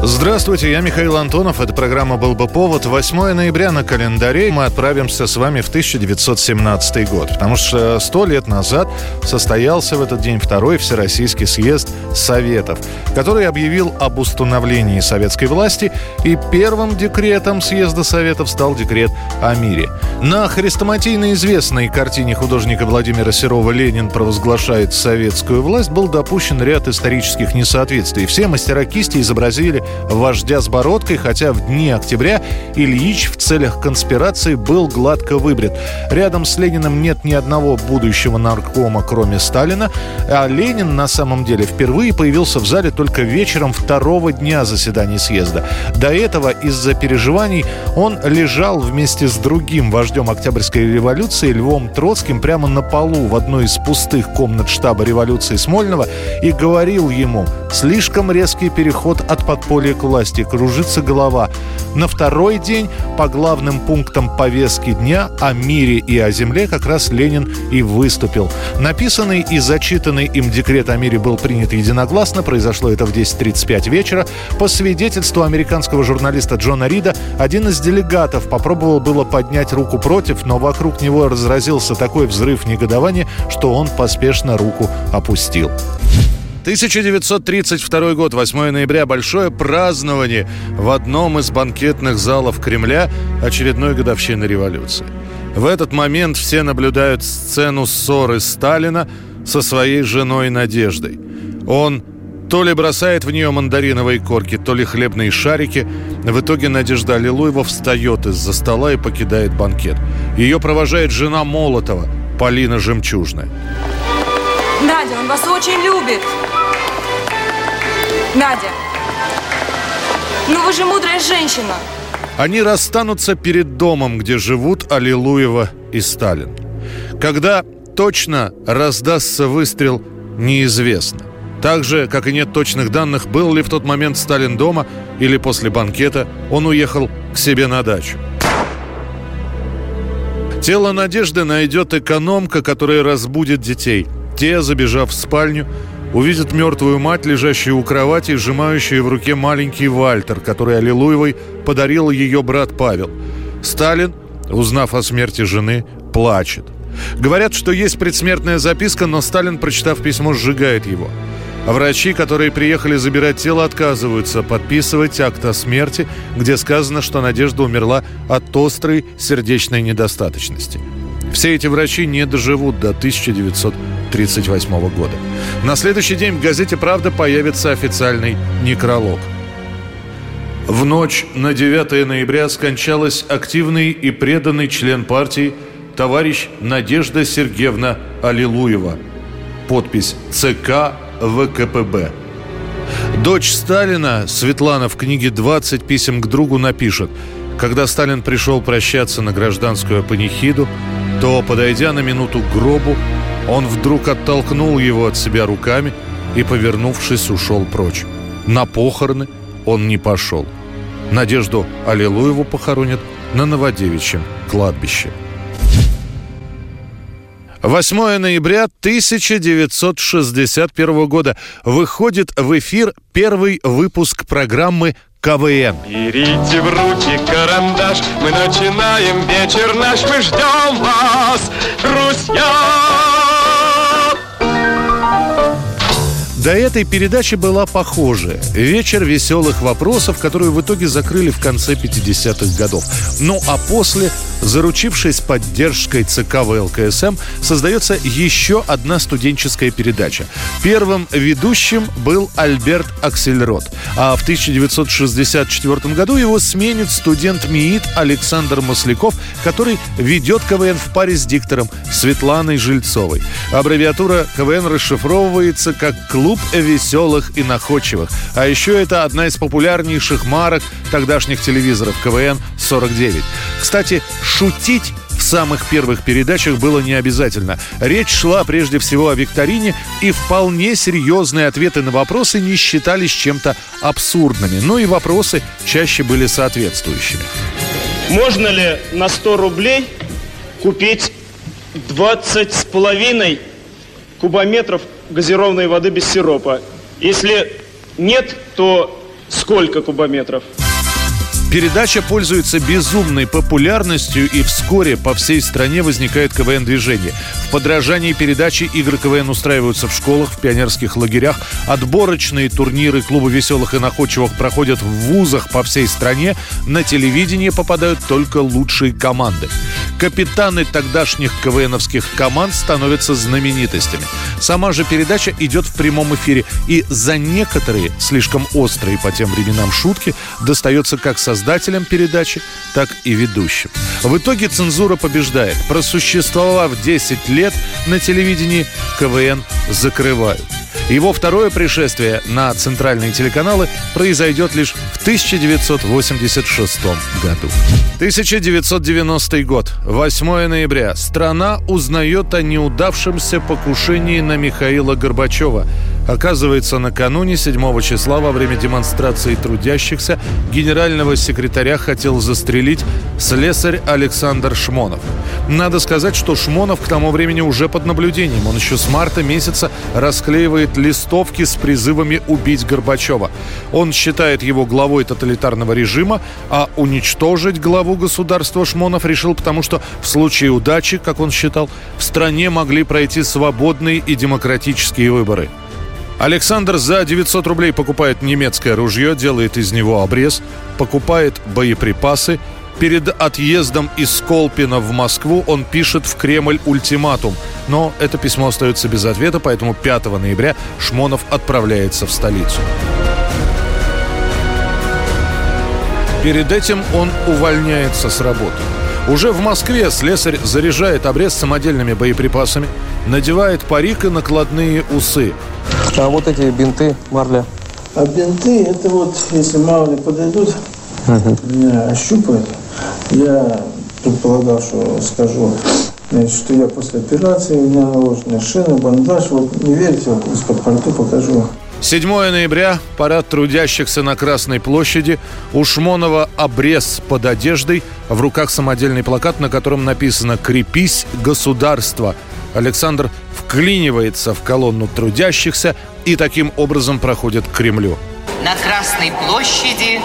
Здравствуйте, я Михаил Антонов. Эта программа «Был бы повод». 8 ноября на календаре мы отправимся с вами в 1917 год. Потому что сто лет назад состоялся в этот день второй Всероссийский съезд Советов, который объявил об установлении советской власти, и первым декретом съезда Советов стал декрет о мире. На хрестоматийно известной картине художника Владимира Серова «Ленин провозглашает советскую власть» был допущен ряд исторических несоответствий. Все мастера кисти изобразили вождя с бородкой, хотя в дни октября Ильич в целях конспирации был гладко выбрит. Рядом с Лениным нет ни одного будущего наркома, кроме Сталина, а Ленин на самом деле впервые появился в зале только вечером второго дня заседания съезда. До этого из-за переживаний он лежал вместе с другим вождем Октябрьской революции Львом Троцким прямо на полу в одной из пустых комнат штаба революции Смольного и говорил ему «Слишком резкий переход от подполья подполья к власти, кружится голова. На второй день по главным пунктам повестки дня о мире и о земле как раз Ленин и выступил. Написанный и зачитанный им декрет о мире был принят единогласно. Произошло это в 10.35 вечера. По свидетельству американского журналиста Джона Рида, один из делегатов попробовал было поднять руку против, но вокруг него разразился такой взрыв негодования, что он поспешно руку опустил. 1932 год, 8 ноября, большое празднование в одном из банкетных залов Кремля очередной годовщины революции. В этот момент все наблюдают сцену ссоры Сталина со своей женой Надеждой. Он то ли бросает в нее мандариновые корки, то ли хлебные шарики. В итоге Надежда Аллилуева встает из-за стола и покидает банкет. Ее провожает жена Молотова, Полина Жемчужная. Надя, он вас очень любит. Надя, ну вы же мудрая женщина. Они расстанутся перед домом, где живут Аллилуева и Сталин. Когда точно раздастся выстрел, неизвестно. Так же, как и нет точных данных, был ли в тот момент Сталин дома или после банкета он уехал к себе на дачу. Тело Надежды найдет экономка, которая разбудит детей. Те, забежав в спальню, увидят мертвую мать, лежащую у кровати сжимающую в руке маленький Вальтер, который Аллилуевой подарил ее брат Павел. Сталин, узнав о смерти жены, плачет. Говорят, что есть предсмертная записка, но Сталин, прочитав письмо, сжигает его. А врачи, которые приехали забирать тело, отказываются подписывать акт о смерти, где сказано, что Надежда умерла от острой сердечной недостаточности. Все эти врачи не доживут до 1938 года. На следующий день в газете «Правда» появится официальный некролог. В ночь на 9 ноября скончалась активный и преданный член партии товарищ Надежда Сергеевна Аллилуева. Подпись ЦК ВКПБ. Дочь Сталина, Светлана, в книге «20 писем к другу» напишет Когда Сталин пришел прощаться на гражданскую панихиду, то, подойдя на минуту к гробу, он вдруг оттолкнул его от себя руками и, повернувшись, ушел прочь. На похороны он не пошел. Надежду Аллилуеву похоронят на Новодевичьем кладбище. 8 ноября 1961 года выходит в эфир первый выпуск программы КВН. Берите в руки карандаш, мы начинаем вечер наш, мы ждем вас, друзья! До этой передачи была похожая. Вечер веселых вопросов, которую в итоге закрыли в конце 50-х годов. Ну а после, заручившись поддержкой ЦК ВЛКСМ, создается еще одна студенческая передача. Первым ведущим был Альберт Аксельрод. А в 1964 году его сменит студент МИИТ Александр Масляков, который ведет КВН в паре с диктором Светланой Жильцовой. Аббревиатура КВН расшифровывается как «Клуб клуб веселых и находчивых. А еще это одна из популярнейших марок тогдашних телевизоров КВН-49. Кстати, шутить самых первых передачах было не обязательно. Речь шла прежде всего о викторине, и вполне серьезные ответы на вопросы не считались чем-то абсурдными. Но и вопросы чаще были соответствующими. Можно ли на 100 рублей купить 20 с половиной кубометров газированной воды без сиропа? Если нет, то сколько кубометров? Передача пользуется безумной популярностью и вскоре по всей стране возникает КВН-движение. В подражании передачи игры КВН устраиваются в школах, в пионерских лагерях. Отборочные турниры клуба веселых и находчивых проходят в вузах по всей стране. На телевидение попадают только лучшие команды. Капитаны тогдашних КВНовских команд становятся знаменитостями. Сама же передача идет в прямом эфире. И за некоторые, слишком острые по тем временам шутки, достается как создателям передачи, так и ведущим. В итоге цензура побеждает. Просуществовав 10 лет на телевидении, КВН закрывают. Его второе пришествие на центральные телеканалы произойдет лишь в 1986 году. 1990 год, 8 ноября. Страна узнает о неудавшемся покушении на Михаила Горбачева. Оказывается, накануне 7 числа во время демонстрации трудящихся генерального секретаря хотел застрелить слесарь Александр Шмонов. Надо сказать, что Шмонов к тому времени уже под наблюдением. Он еще с марта месяца расклеивает листовки с призывами убить Горбачева. Он считает его главой тоталитарного режима, а уничтожить главу государства Шмонов решил потому, что в случае удачи, как он считал, в стране могли пройти свободные и демократические выборы. Александр за 900 рублей покупает немецкое ружье, делает из него обрез, покупает боеприпасы. Перед отъездом из Сколпина в Москву он пишет в Кремль ультиматум. Но это письмо остается без ответа, поэтому 5 ноября Шмонов отправляется в столицу. Перед этим он увольняется с работы. Уже в Москве слесарь заряжает обрез самодельными боеприпасами, надевает парик и накладные усы. А вот эти бинты, марля? А бинты, это вот, если мало ли подойдут, меня ощупают, я предполагал, что скажу, значит, что я после операции, у меня наложены шины, бандаж, вот не верите, вот из-под пальто покажу. 7 ноября, парад трудящихся на Красной площади. У Шмонова обрез под одеждой, в руках самодельный плакат, на котором написано «Крепись, государство». Александр вклинивается в колонну трудящихся и таким образом проходит к Кремлю. На Красной площади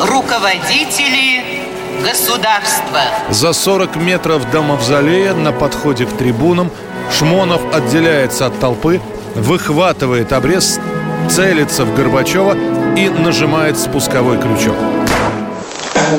руководители государства. За 40 метров до мавзолея на подходе к трибунам Шмонов отделяется от толпы, выхватывает обрез, целится в Горбачева и нажимает спусковой крючок.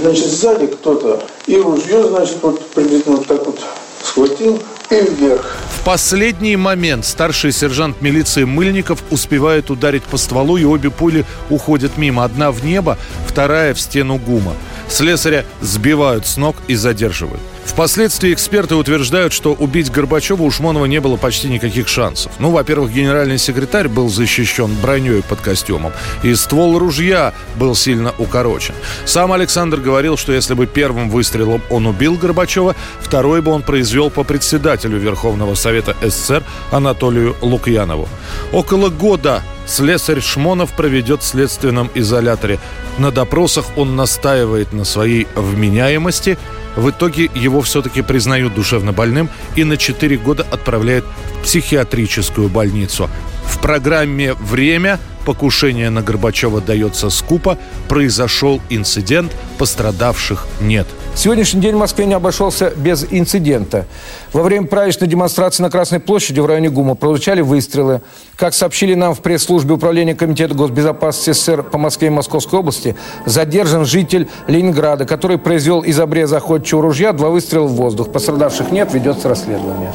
Значит, сзади кто-то и ружье, значит, вот приблизительно вот так вот схватил и вверх. В последний момент старший сержант милиции Мыльников успевает ударить по стволу, и обе пули уходят мимо. Одна в небо, вторая в стену ГУМа. Слесаря сбивают с ног и задерживают. Впоследствии эксперты утверждают, что убить Горбачева у Шмонова не было почти никаких шансов. Ну, во-первых, генеральный секретарь был защищен броней под костюмом, и ствол ружья был сильно укорочен. Сам Александр говорил, что если бы первым выстрелом он убил Горбачева, второй бы он произвел по председателю Верховного Совета СССР Анатолию Лукьянову. Около года Слесарь Шмонов проведет в следственном изоляторе. На допросах он настаивает на своей вменяемости. В итоге его все-таки признают душевно больным и на 4 года отправляют в психиатрическую больницу. В программе «Время» покушение на Горбачева дается скупо. Произошел инцидент, пострадавших нет. Сегодняшний день в Москве не обошелся без инцидента. Во время праздничной демонстрации на Красной площади в районе ГУМа прозвучали выстрелы. Как сообщили нам в пресс-службе Управления Комитета госбезопасности СССР по Москве и Московской области, задержан житель Ленинграда, который произвел из обреза охотчего ружья два выстрела в воздух. Пострадавших нет, ведется расследование.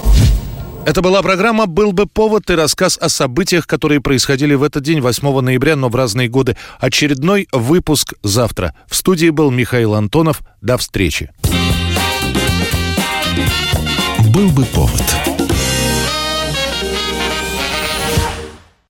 Это была программа «Был бы повод» и рассказ о событиях, которые происходили в этот день, 8 ноября, но в разные годы. Очередной выпуск завтра. В студии был Михаил Антонов. До встречи. «Был бы повод»